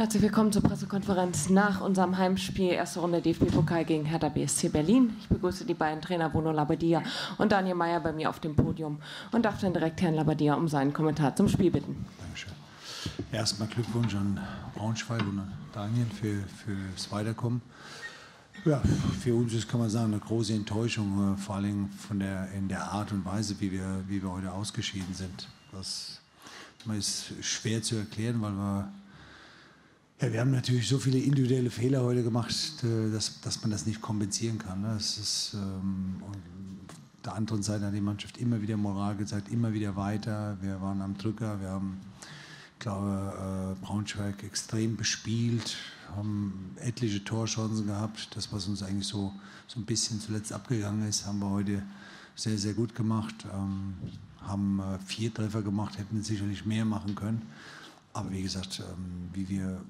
Herzlich willkommen zur Pressekonferenz nach unserem Heimspiel, erste Runde DFB-Pokal gegen Hertha BSC Berlin. Ich begrüße die beiden Trainer Bruno Labbadia und Daniel Mayer bei mir auf dem Podium und darf dann direkt Herrn Labbadia um seinen Kommentar zum Spiel bitten. Dankeschön. Erstmal Glückwunsch an Braunschweig und an Daniel für, fürs Weiterkommen. Ja, für uns ist, kann man sagen, eine große Enttäuschung, äh, vor allem von der, in der Art und Weise, wie wir, wie wir heute ausgeschieden sind. Das ist schwer zu erklären, weil wir ja, wir haben natürlich so viele individuelle Fehler heute gemacht, äh, dass, dass man das nicht kompensieren kann. Ne? Das ist, ähm, auf der anderen Seite hat die Mannschaft immer wieder Moral gezeigt, immer wieder weiter. Wir waren am Drücker, wir haben, glaube, äh, Braunschweig extrem bespielt, haben etliche Torchancen gehabt. Das, was uns eigentlich so, so ein bisschen zuletzt abgegangen ist, haben wir heute sehr, sehr gut gemacht. Ähm, haben äh, vier Treffer gemacht, hätten sicherlich mehr machen können. Aber wie gesagt, ähm, wie wir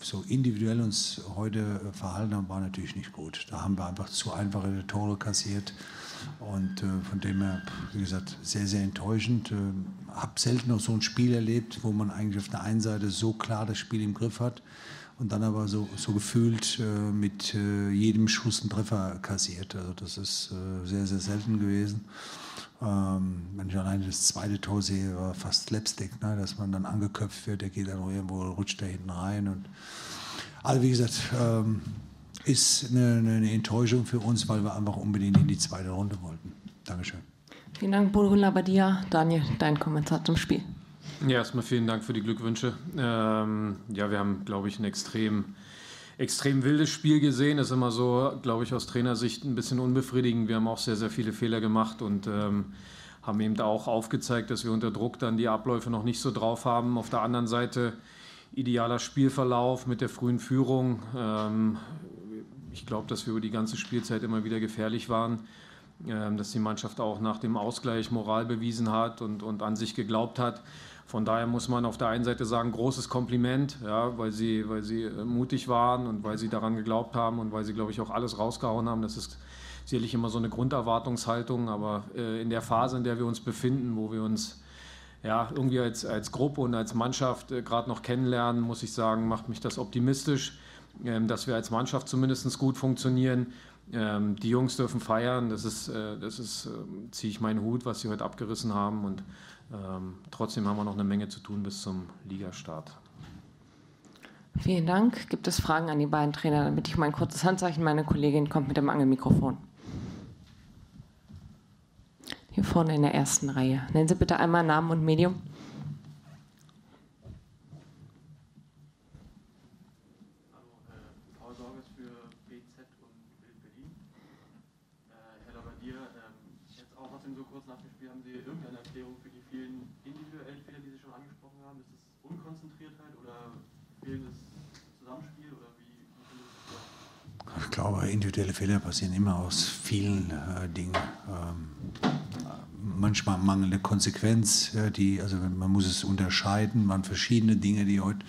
so individuell uns heute äh, verhalten haben, war natürlich nicht gut. Da haben wir einfach zu einfache Tore kassiert. Und äh, von dem her, wie gesagt, sehr, sehr enttäuschend. Äh, habe selten noch so ein Spiel erlebt, wo man eigentlich auf der einen Seite so klar das Spiel im Griff hat und dann aber so, so gefühlt äh, mit äh, jedem Schuss einen Treffer kassiert. Also das ist äh, sehr, sehr selten gewesen. Ähm, wenn ich alleine das zweite Tor sehe, war fast Slapstick, ne? dass man dann angeköpft wird, der geht dann irgendwo, rutscht da hinten rein. Und also wie gesagt, ähm, ist eine, eine, Enttäuschung für uns, weil wir einfach unbedingt in die zweite Runde wollten. Dankeschön. Vielen Dank, Bruno Labadia. Daniel, dein Kommentar zum Spiel. Ja, erstmal vielen Dank für die Glückwünsche. Ähm, ja, wir haben, glaube ich, ein extrem extrem wildes Spiel gesehen. Ist immer so, glaube ich, aus Trainersicht ein bisschen unbefriedigend. Wir haben auch sehr, sehr viele Fehler gemacht und ähm, haben eben auch aufgezeigt, dass wir unter Druck dann die Abläufe noch nicht so drauf haben. Auf der anderen Seite idealer Spielverlauf mit der frühen Führung. Ähm, ich glaube, dass wir über die ganze Spielzeit immer wieder gefährlich waren. Ähm, dass die Mannschaft auch nach dem Ausgleich Moral bewiesen hat und, und an sich geglaubt hat. Von daher muss man auf der einen Seite sagen, großes Kompliment, ja, weil, sie, weil sie äh, mutig waren und weil sie daran geglaubt haben und weil sie, glaube ich, auch alles rausgehauen haben. Das ist sicherlich immer so eine Grunderwartungshaltung, aber äh, in der Phase, in der wir uns befinden, wo wir uns ja, irgendwie als, als Gruppe und als Mannschaft äh, gerade noch kennenlernen, muss ich sagen, macht mich das optimistisch, dass wir als Mannschaft zumindest gut funktionieren. Ähm, die Jungs dürfen feiern, das ist, äh, das ist äh, ziehe ich meinen Hut, was sie heute abgerissen haben und ähm, trotzdem haben wir noch eine Menge zu tun bis zum Ligastart. Vielen Dank. Gibt es Fragen an die beiden Trainer, damit ich mein kurzes Handzeichen, meine Kollegin kommt mit dem Angelmikrofon. Hier vorne in der ersten Reihe. Nennen Sie bitte einmal Namen und Medium. Glaube, individuelle Fehler passieren immer aus vielen äh, Dingen. Ähm, manchmal mangelnde Konsequenz, ja, die, also man muss es unterscheiden, man verschiedene Dinge, die heute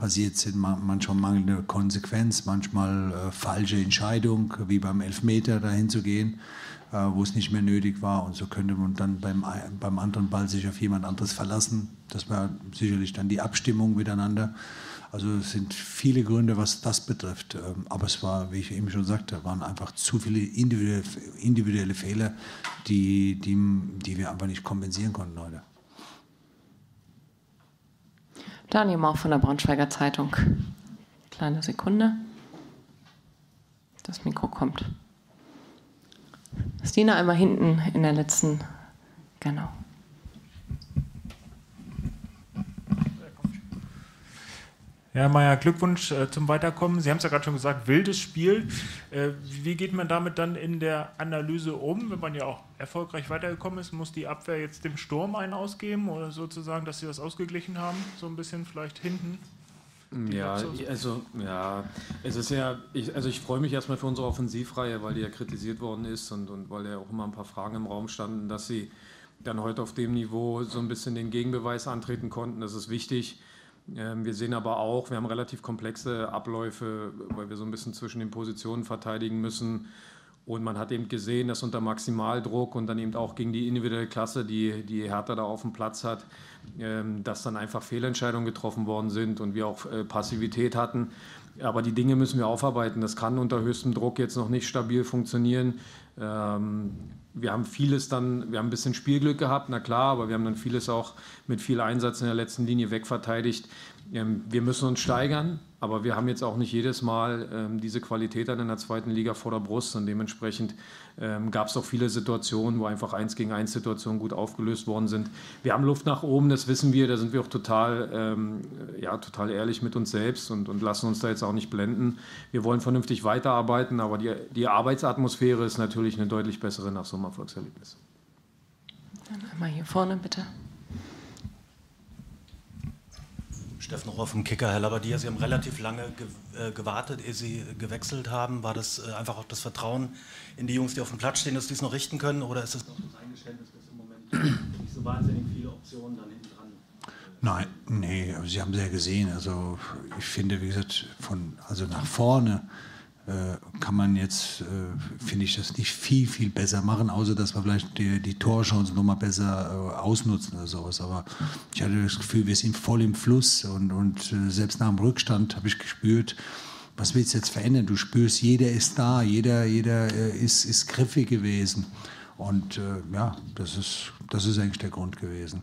passiert sind, manchmal mangelnde Konsequenz, manchmal äh, falsche Entscheidung, wie beim Elfmeter dahin zu gehen, äh, wo es nicht mehr nötig war. Und so könnte man dann beim, beim anderen Ball sich auf jemand anderes verlassen. Das war sicherlich dann die Abstimmung miteinander. Also es sind viele Gründe, was das betrifft. Ähm, aber es war, wie ich eben schon sagte, waren einfach zu viele individuelle, Fehler, die, die, die wir einfach nicht kompensieren konnten heute. Daniel Mauch von der Braunschweiger Zeitung. Kleine Sekunde. Das Mikro kommt. Stina einmal hinten in der letzten. Genau. Herr Mayer, Glückwunsch äh, zum Weiterkommen. Sie haben es ja gerade schon gesagt, wildes Spiel. Äh, wie geht man damit dann in der Analyse um, wenn man ja auch erfolgreich weitergekommen ist? Muss die Abwehr jetzt dem Sturm einen ausgeben oder sozusagen, dass sie das ausgeglichen haben? So ein bisschen vielleicht hinten? Ja, also ja, es ist ja, ich, also ich freue mich erstmal für unsere Offensivreihe, weil die ja kritisiert worden ist und, und weil ja auch immer ein paar Fragen im Raum standen, dass sie dann heute auf dem Niveau so ein bisschen den Gegenbeweis antreten konnten. Das ist wichtig. Ähm, wir sehen aber auch, wir haben relativ komplexe Abläufe, weil wir so ein bisschen zwischen den Positionen verteidigen müssen. Und man hat eben gesehen, dass unter Maximaldruck und dann eben auch gegen die individuelle Klasse, die, die Hertha da auf dem Platz hat, ähm, dass dann einfach Fehlentscheidungen getroffen worden sind und wir auch äh, Passivität hatten. Aber die Dinge müssen wir aufarbeiten. Das kann unter höchstem Druck jetzt noch nicht stabil funktionieren. Ähm, wir haben vieles dann, wir haben ein bisschen Spielglück gehabt, na klar, aber wir haben dann vieles auch mit viel Einsatz in der letzten Linie wegverteidigt. Ähm, wir müssen uns steigern, aber wir haben jetzt auch nicht jedes Mal ähm, diese Qualität dann in der zweiten Liga vor der Brust und dementsprechend ähm, gab es auch viele Situationen, wo einfach eins gegen eins Situationen gut aufgelöst worden sind. Wir haben Luft nach oben, das wissen wir, da sind wir auch total, ähm, ja, total ehrlich mit uns selbst und, und lassen uns da jetzt auch nicht blenden. Wir wollen vernünftig weiterarbeiten, aber die, die Arbeitsatmosphäre ist natürlich eine deutlich bessere nach so einem Erfolgserlebnis. Dann einmal hier vorne bitte. Steffen Rohr vom Kicker, Herr Labadia, Sie haben relativ lange ge äh, gewartet, ehe Sie gewechselt haben. War das äh, einfach auch das Vertrauen in die Jungs, die auf dem Platz stehen, dass die es noch richten können? Oder ist es noch das Eingeständnis, dass im Moment nicht so wahnsinnig viele Optionen dann Nein, nee, Sie haben es ja gesehen. Also ich finde, wie gesagt, von also nach vorne äh, kann man jetzt, äh, finde ich, das nicht viel, viel besser machen, außer dass wir vielleicht die, die Torchancen nochmal besser äh, ausnutzen oder sowas. Aber ich hatte das Gefühl, wir sind voll im Fluss und, und selbst nach dem Rückstand habe ich gespürt, was willst du jetzt verändern? Du spürst, jeder ist da, jeder, jeder ist, ist griffig gewesen. Und äh, ja, das ist, das ist eigentlich der Grund gewesen.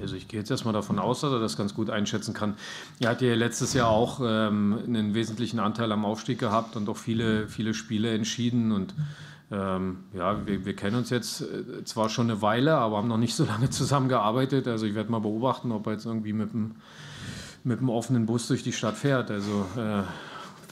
Also ich gehe jetzt erstmal davon aus, dass er das ganz gut einschätzen kann. Er hat ja letztes Jahr auch ähm, einen wesentlichen Anteil am Aufstieg gehabt und auch viele, viele Spiele entschieden. Und ähm, ja, wir, wir, kennen uns jetzt äh, zwar schon eine Weile, aber haben noch nicht so lange zusammengearbeitet. Also ich werde mal beobachten, ob er jetzt irgendwie mit dem, mit dem offenen Bus durch die Stadt fährt. Also äh,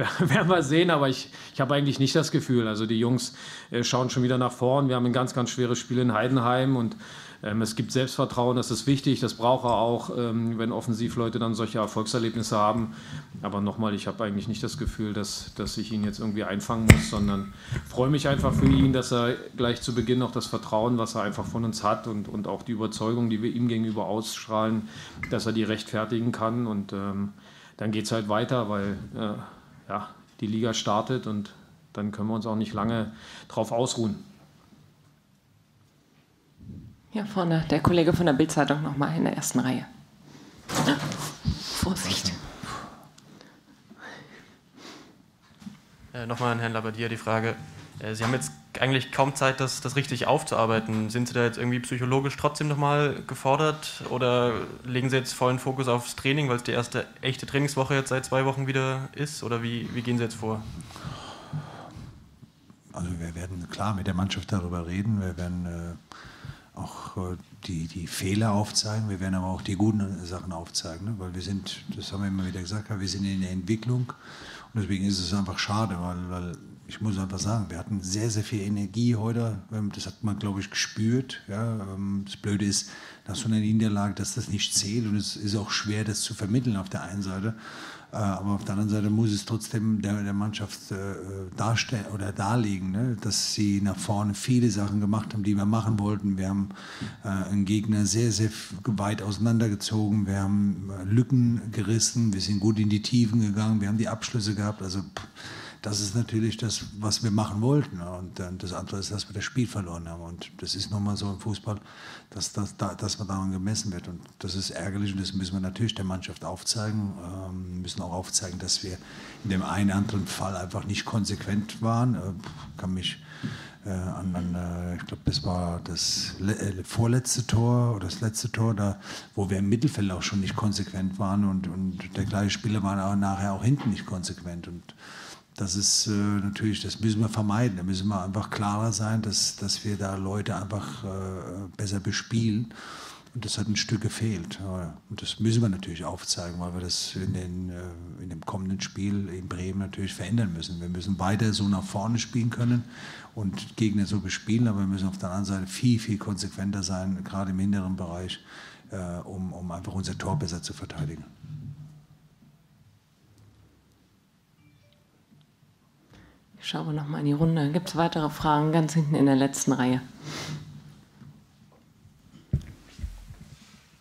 werden wir sehen, aber ich, ich habe eigentlich nicht das Gefühl. Also die Jungs äh, schauen schon wieder nach vorn. Wir haben ein ganz, ganz schweres Spiel in Heidenheim und es gibt Selbstvertrauen, das ist wichtig, das braucht er auch, ähm, wenn Offensivleute dann solche Erfolgserlebnisse haben. Aber nochmal, ich habe eigentlich nicht das Gefühl, dass, dass ich ihn jetzt irgendwie einfangen muss, sondern freue mich einfach für ihn, dass er gleich zu Beginn noch das Vertrauen, was er einfach von uns hat und, und auch die Überzeugung, die wir ihm gegenüber ausstrahlen, dass er die rechtfertigen kann. Und ähm, dann geht es halt weiter, weil äh, ja, die Liga startet und dann können wir uns auch nicht lange drauf ausruhen. Hier vorne, der Kollege von der Bildzeitung nochmal in der ersten Reihe. Vorsicht. Äh, nochmal an Herrn Labadier die Frage. Äh, Sie haben jetzt eigentlich kaum Zeit, das, das richtig aufzuarbeiten. Sind Sie da jetzt irgendwie psychologisch trotzdem nochmal gefordert oder legen Sie jetzt vollen Fokus aufs Training, weil es die erste echte Trainingswoche jetzt seit zwei Wochen wieder ist? Oder wie, wie gehen Sie jetzt vor? Also wir werden klar mit der Mannschaft darüber reden. Wir werden äh, auch äh, die, die Fehler aufzeigen, wir werden aber auch die guten Sachen aufzeigen, ne? weil wir sind, das haben wir immer wieder gesagt, wir sind in der Entwicklung und deswegen ist es einfach schade, weil, weil ich muss einfach sagen, wir hatten sehr, sehr viel Energie heute, das hat man, glaube ich, gespürt. Ja? Ähm, das Blöde ist, nach so einer Niederlage, dass das nicht zählt und es ist auch schwer, das zu vermitteln auf der einen Seite. Äh, aber auf der anderen Seite muss es trotzdem der, der Mannschaft äh, darstellen oder darlegen, ne? dass sie nach vorne viele Sachen gemacht haben, die wir machen wollten. Wir haben äh, einen Gegner sehr, sehr weit auseinandergezogen. Wir haben äh, Lücken gerissen. Wir sind gut in die Tiefen gegangen. Wir haben die Abschlüsse gehabt. Also pff, das ist natürlich das, was wir machen wollten. Und das andere ist, dass wir das Spiel verloren haben. Und das ist nochmal so im Fußball, dass, dass, dass man daran gemessen wird. Und das ist ärgerlich und das müssen wir natürlich der Mannschaft aufzeigen. Wir ähm, müssen auch aufzeigen, dass wir in dem einen anderen Fall einfach nicht konsequent waren. Äh, kann mich äh, an, an äh, ich glaube, das war das äh, vorletzte Tor oder das letzte Tor, da, wo wir im Mittelfeld auch schon nicht konsequent waren und, und der gleiche Spieler war nachher auch hinten nicht konsequent. Und das ist äh, natürlich, das müssen wir vermeiden. Da müssen wir einfach klarer sein, dass, dass wir da Leute einfach äh, besser bespielen. Und das hat ein Stück gefehlt. Und das müssen wir natürlich aufzeigen, weil wir das in, den, äh, in dem kommenden Spiel in Bremen natürlich verändern müssen. Wir müssen weiter so nach vorne spielen können und Gegner so bespielen, aber wir müssen auf der anderen Seite viel, viel konsequenter sein, gerade im hinteren Bereich, äh, um, um einfach unser Tor besser zu verteidigen. Schauen wir nochmal in die Runde. Gibt es weitere Fragen ganz hinten in der letzten Reihe?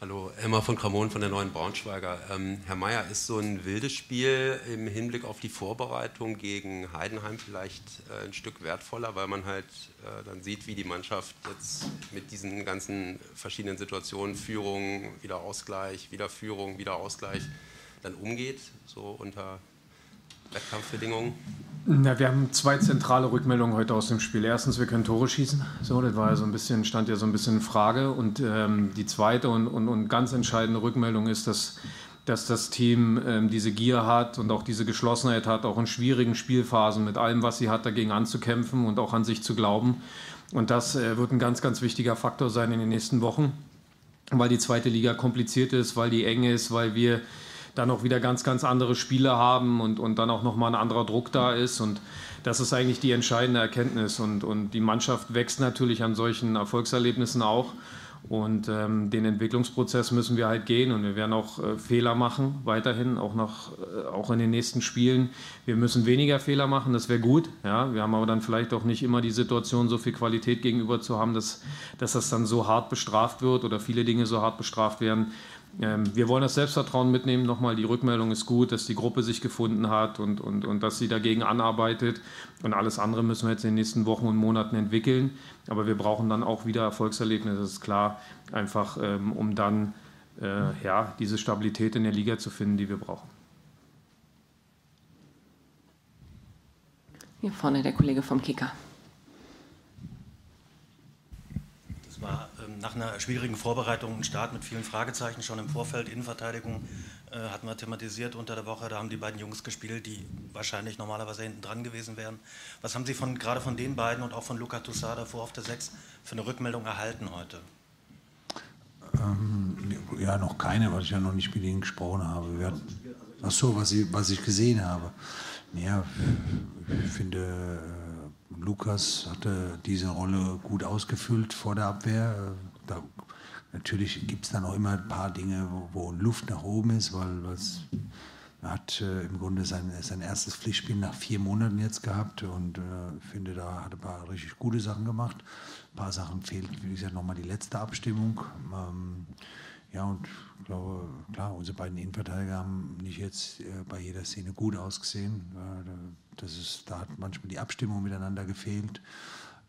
Hallo, Emma von Kramon von der Neuen Braunschweiger. Ähm, Herr Mayer, ist so ein wildes Spiel im Hinblick auf die Vorbereitung gegen Heidenheim vielleicht äh, ein Stück wertvoller, weil man halt äh, dann sieht, wie die Mannschaft jetzt mit diesen ganzen verschiedenen Situationen, Führung, wieder Ausgleich, wieder Führung, wieder Ausgleich, dann umgeht, so unter Wettkampfbedingungen? Na, wir haben zwei zentrale Rückmeldungen heute aus dem Spiel. Erstens, wir können Tore schießen. So, das war ja so ein bisschen, stand ja so ein bisschen in Frage. Und ähm, die zweite und, und, und, ganz entscheidende Rückmeldung ist, dass, dass das Team ähm, diese Gier hat und auch diese Geschlossenheit hat, auch in schwierigen Spielphasen mit allem, was sie hat, dagegen anzukämpfen und auch an sich zu glauben. Und das äh, wird ein ganz, ganz wichtiger Faktor sein in den nächsten Wochen, weil die zweite Liga kompliziert ist, weil die eng ist, weil wir dann auch wieder ganz, ganz andere Spiele haben und, und dann auch nochmal ein anderer Druck da ist. Und das ist eigentlich die entscheidende Erkenntnis. Und, und die Mannschaft wächst natürlich an solchen Erfolgserlebnissen auch. Und ähm, den Entwicklungsprozess müssen wir halt gehen und wir werden auch äh, Fehler machen, weiterhin, auch, noch, äh, auch in den nächsten Spielen. Wir müssen weniger Fehler machen, das wäre gut. Ja? Wir haben aber dann vielleicht auch nicht immer die Situation, so viel Qualität gegenüber zu haben, dass, dass das dann so hart bestraft wird oder viele Dinge so hart bestraft werden. Ähm, wir wollen das Selbstvertrauen mitnehmen. Nochmal, die Rückmeldung ist gut, dass die Gruppe sich gefunden hat und, und, und dass sie dagegen anarbeitet. Und alles andere müssen wir jetzt in den nächsten Wochen und Monaten entwickeln. Aber wir brauchen dann auch wieder Erfolgserlebnisse, das ist klar, einfach ähm, um dann äh, ja, diese Stabilität in der Liga zu finden, die wir brauchen. Hier vorne der Kollege vom Kicker. Das war nach einer schwierigen Vorbereitung ein Start mit vielen Fragezeichen schon im Vorfeld. Innenverteidigung äh, hatten wir thematisiert unter der Woche. Da haben die beiden Jungs gespielt, die wahrscheinlich normalerweise hinten dran gewesen wären. Was haben Sie von, gerade von den beiden und auch von Luca Toussaint davor auf der 6 für eine Rückmeldung erhalten heute? Ähm, ja, noch keine, weil ich ja noch nicht mit ihnen gesprochen habe. Wir, ach so, was ich, was ich gesehen habe. Ja, ich finde, äh, Lukas hatte diese Rolle gut ausgefüllt vor der Abwehr da, natürlich gibt es dann auch immer ein paar Dinge, wo, wo Luft nach oben ist, weil was, er hat äh, im Grunde sein, sein erstes Pflichtspiel nach vier Monaten jetzt gehabt und äh, finde, da hat er ein paar richtig gute Sachen gemacht. Ein paar Sachen fehlt, wie gesagt, nochmal die letzte Abstimmung. Ähm, ja, und ich glaube, klar, unsere beiden Innenverteidiger haben nicht jetzt äh, bei jeder Szene gut ausgesehen. Das ist, da hat manchmal die Abstimmung miteinander gefehlt.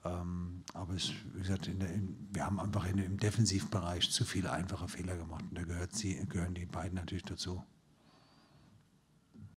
Ähm, aber es, wie gesagt, der, in, wir haben einfach in, im Defensivbereich zu viele einfache Fehler gemacht. Und da gehört sie, gehören die beiden natürlich dazu.